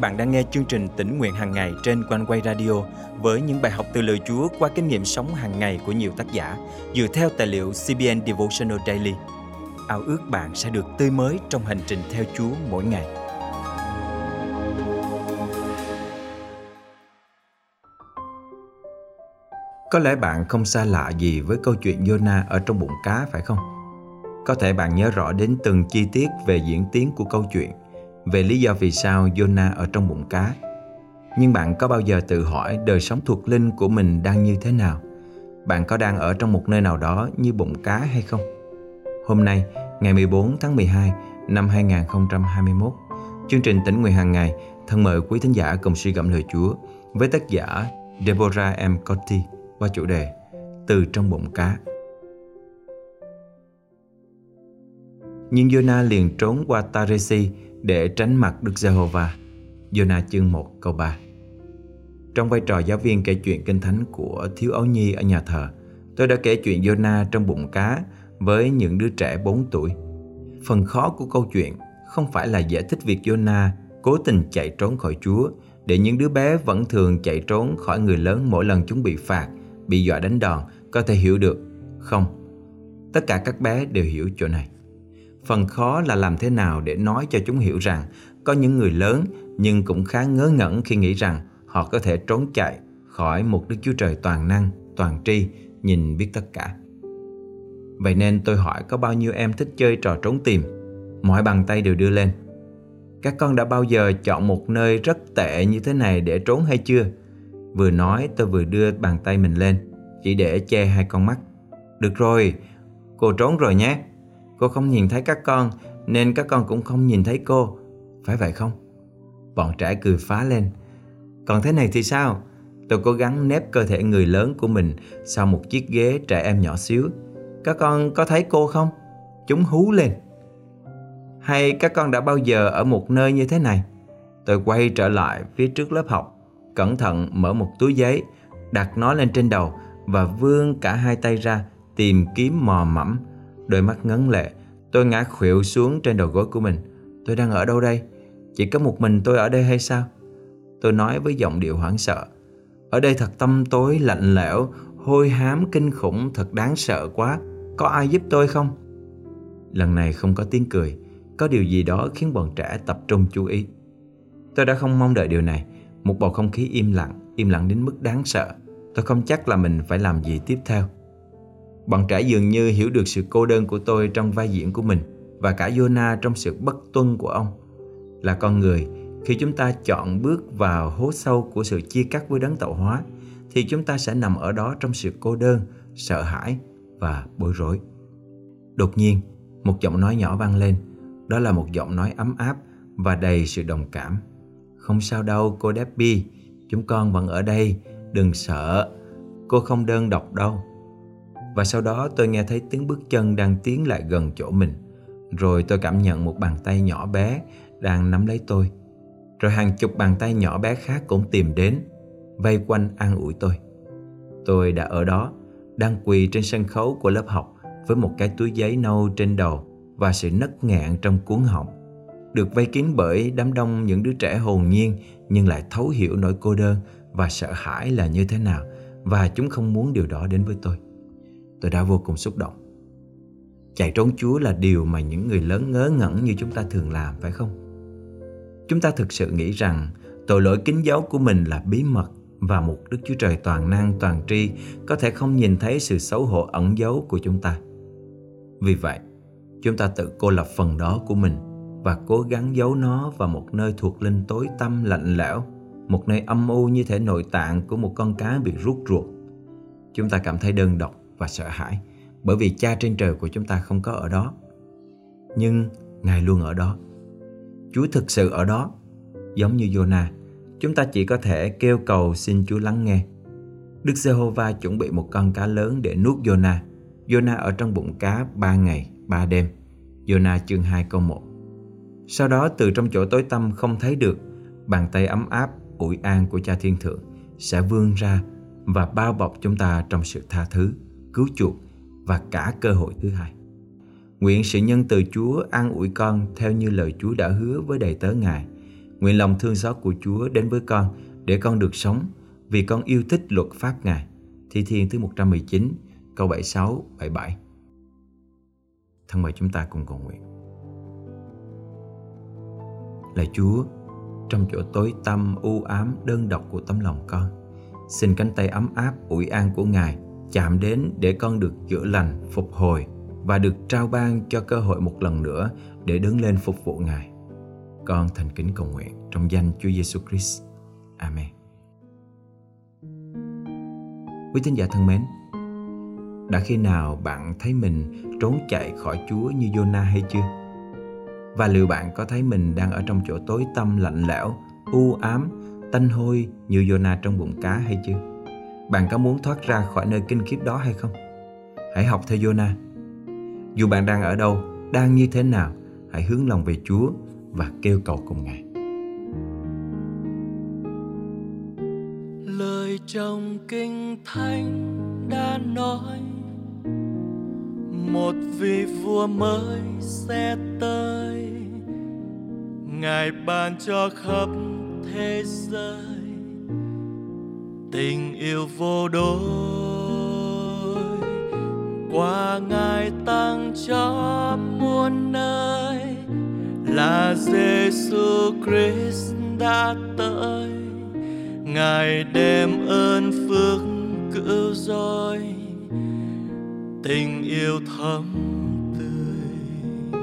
bạn đang nghe chương trình tỉnh nguyện hàng ngày trên quanh quay radio với những bài học từ lời Chúa qua kinh nghiệm sống hàng ngày của nhiều tác giả dựa theo tài liệu CBN Devotional Daily. Ao ước bạn sẽ được tươi mới trong hành trình theo Chúa mỗi ngày. Có lẽ bạn không xa lạ gì với câu chuyện Jonah ở trong bụng cá, phải không? Có thể bạn nhớ rõ đến từng chi tiết về diễn tiến của câu chuyện – về lý do vì sao Jonah ở trong bụng cá. Nhưng bạn có bao giờ tự hỏi đời sống thuộc linh của mình đang như thế nào? Bạn có đang ở trong một nơi nào đó như bụng cá hay không? Hôm nay, ngày 14 tháng 12 năm 2021, chương trình tỉnh nguyện hàng ngày thân mời quý thính giả cùng suy gẫm lời Chúa với tác giả Deborah M. Cotty qua chủ đề Từ trong bụng cá. Nhưng Jonah liền trốn qua Taresi để tránh mặt Đức Giê-hô-va. Jonah chương 1 câu 3 Trong vai trò giáo viên kể chuyện kinh thánh của Thiếu Ấu Nhi ở nhà thờ, tôi đã kể chuyện Jonah trong bụng cá với những đứa trẻ 4 tuổi. Phần khó của câu chuyện không phải là giải thích việc Jonah cố tình chạy trốn khỏi Chúa để những đứa bé vẫn thường chạy trốn khỏi người lớn mỗi lần chúng bị phạt, bị dọa đánh đòn có thể hiểu được. Không, tất cả các bé đều hiểu chỗ này. Phần khó là làm thế nào để nói cho chúng hiểu rằng có những người lớn nhưng cũng khá ngớ ngẩn khi nghĩ rằng họ có thể trốn chạy khỏi một Đức Chúa Trời toàn năng, toàn tri, nhìn biết tất cả. Vậy nên tôi hỏi có bao nhiêu em thích chơi trò trốn tìm? Mọi bàn tay đều đưa lên. Các con đã bao giờ chọn một nơi rất tệ như thế này để trốn hay chưa? Vừa nói tôi vừa đưa bàn tay mình lên, chỉ để che hai con mắt. Được rồi, cô trốn rồi nhé. Cô không nhìn thấy các con nên các con cũng không nhìn thấy cô. Phải vậy không? Bọn trẻ cười phá lên. Còn thế này thì sao? Tôi cố gắng nép cơ thể người lớn của mình sau một chiếc ghế trẻ em nhỏ xíu. Các con có thấy cô không? Chúng hú lên. Hay các con đã bao giờ ở một nơi như thế này? Tôi quay trở lại phía trước lớp học, cẩn thận mở một túi giấy, đặt nó lên trên đầu và vươn cả hai tay ra tìm kiếm mò mẫm Đôi mắt ngấn lệ. Tôi ngã khuỵu xuống trên đầu gối của mình. Tôi đang ở đâu đây? Chỉ có một mình tôi ở đây hay sao? Tôi nói với giọng điệu hoảng sợ. Ở đây thật tâm tối, lạnh lẽo Hôi hám, kinh khủng, thật đáng sợ quá. Có ai giúp tôi không? Lần này không có tiếng cười. Có điều gì đó khiến bọn trẻ tập trung chú ý. Tôi đã không mong đợi điều này. Một bầu không khí im lặng Im lặng đến mức đáng sợ. Tôi không chắc là mình phải làm gì tiếp theo. Bọn trẻ dường như hiểu được sự cô đơn của tôi trong vai diễn của mình và cả Jonah trong sự bất tuân của ông. Là con người, khi chúng ta chọn bước vào hố sâu của sự chia cắt với đấng tạo hóa, thì chúng ta sẽ nằm ở đó trong sự cô đơn, sợ hãi và bối rối. Đột nhiên, một giọng nói nhỏ vang lên. Đó là một giọng nói ấm áp và đầy sự đồng cảm. Không sao đâu cô Debbie, chúng con vẫn ở đây, đừng sợ. Cô không đơn độc đâu và sau đó tôi nghe thấy tiếng bước chân đang tiến lại gần chỗ mình. Rồi tôi cảm nhận một bàn tay nhỏ bé đang nắm lấy tôi. Rồi hàng chục bàn tay nhỏ bé khác cũng tìm đến, vây quanh an ủi tôi. Tôi đã ở đó, đang quỳ trên sân khấu của lớp học với một cái túi giấy nâu trên đầu và sự nấc nghẹn trong cuốn họng. Được vây kín bởi đám đông những đứa trẻ hồn nhiên nhưng lại thấu hiểu nỗi cô đơn và sợ hãi là như thế nào và chúng không muốn điều đó đến với tôi tôi đã vô cùng xúc động. Chạy trốn Chúa là điều mà những người lớn ngớ ngẩn như chúng ta thường làm phải không? Chúng ta thực sự nghĩ rằng tội lỗi kín dấu của mình là bí mật và một Đức Chúa Trời toàn năng toàn tri có thể không nhìn thấy sự xấu hổ ẩn giấu của chúng ta. Vì vậy, chúng ta tự cô lập phần đó của mình và cố gắng giấu nó vào một nơi thuộc linh tối tăm lạnh lẽo, một nơi âm u như thể nội tạng của một con cá bị rút ruột. Chúng ta cảm thấy đơn độc và sợ hãi bởi vì cha trên trời của chúng ta không có ở đó. Nhưng Ngài luôn ở đó. Chúa thực sự ở đó, giống như Jonah. Chúng ta chỉ có thể kêu cầu xin Chúa lắng nghe. Đức Giê-hô-va chuẩn bị một con cá lớn để nuốt Jonah. Jonah ở trong bụng cá ba ngày, ba đêm. Jonah chương 2 câu 1 Sau đó từ trong chỗ tối tăm không thấy được, bàn tay ấm áp, ủi an của cha thiên thượng sẽ vươn ra và bao bọc chúng ta trong sự tha thứ cứu chuộc và cả cơ hội thứ hai. Nguyện sự nhân từ Chúa an ủi con theo như lời Chúa đã hứa với đầy tớ Ngài. Nguyện lòng thương xót của Chúa đến với con để con được sống vì con yêu thích luật pháp Ngài. Thi Thiên thứ 119, câu 76, 77. Thân mời chúng ta cùng cầu nguyện. Lạy Chúa, trong chỗ tối tăm u ám đơn độc của tấm lòng con, xin cánh tay ấm áp ủi an của Ngài chạm đến để con được chữa lành, phục hồi và được trao ban cho cơ hội một lần nữa để đứng lên phục vụ Ngài. Con thành kính cầu nguyện trong danh Chúa Giêsu Christ. Amen. Quý tín giả thân mến, đã khi nào bạn thấy mình trốn chạy khỏi Chúa như Jonah hay chưa? Và liệu bạn có thấy mình đang ở trong chỗ tối tăm lạnh lẽo, u ám, tanh hôi như Jonah trong bụng cá hay chưa? Bạn có muốn thoát ra khỏi nơi kinh khiếp đó hay không? Hãy học theo Jonah. Dù bạn đang ở đâu, đang như thế nào, hãy hướng lòng về Chúa và kêu cầu cùng Ngài. Lời trong kinh thánh đã nói một vị vua mới sẽ tới ngài ban cho khắp thế giới tình yêu vô đối qua ngài tăng cho muôn nơi, là Giêsu Christ đã tới. Ngài đem ơn phước cứu rỗi, tình yêu thắm tươi.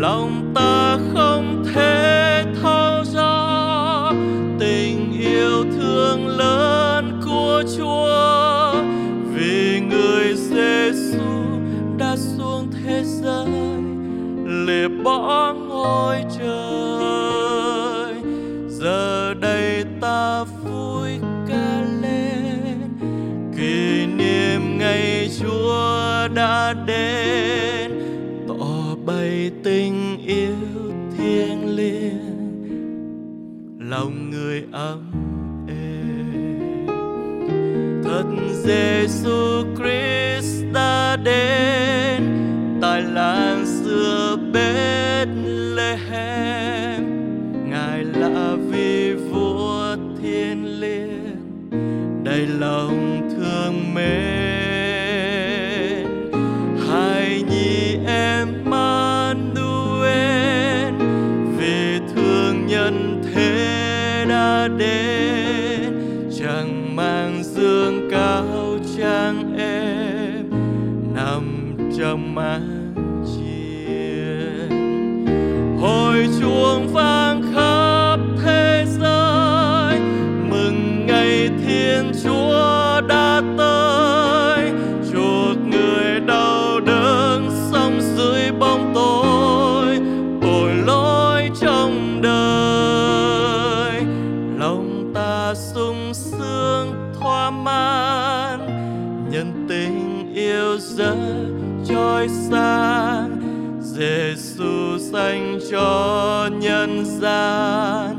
Lòng ta không thể Chúa đã đến. Tỏ bày tình yêu thiêng liêng. Lòng người ấm êm. Thật Giêsu Christ đã đến. Nằm trong màn chiên hồi chuông vang khắp thế giới, mừng ngày thiên chúa đã tới. Chuộc người đau đớn sống dưới bóng tối, tội lỗi trong đời. Lòng ta sung sướng thỏa mãn nhân tình yêu dấu chói sáng Giêsu xanh cho nhân gian.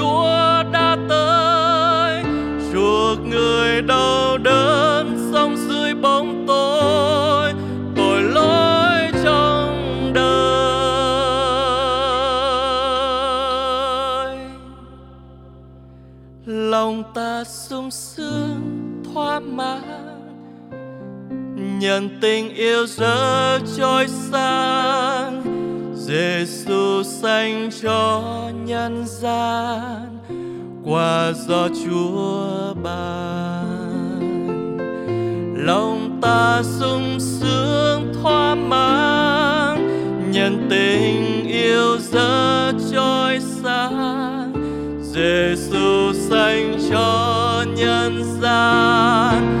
Chúa đã tới chuộc người đau đớn sống dưới bóng tối, tội lỗi trong đời lòng ta sung sướng thỏa mãn nhận tình yêu giờ trôi sang. Giêsu sanh cho nhân gian qua do Chúa ban. Lòng ta sung sướng thỏa mãn nhận tình yêu rất chói sáng Giêsu sanh cho nhân gian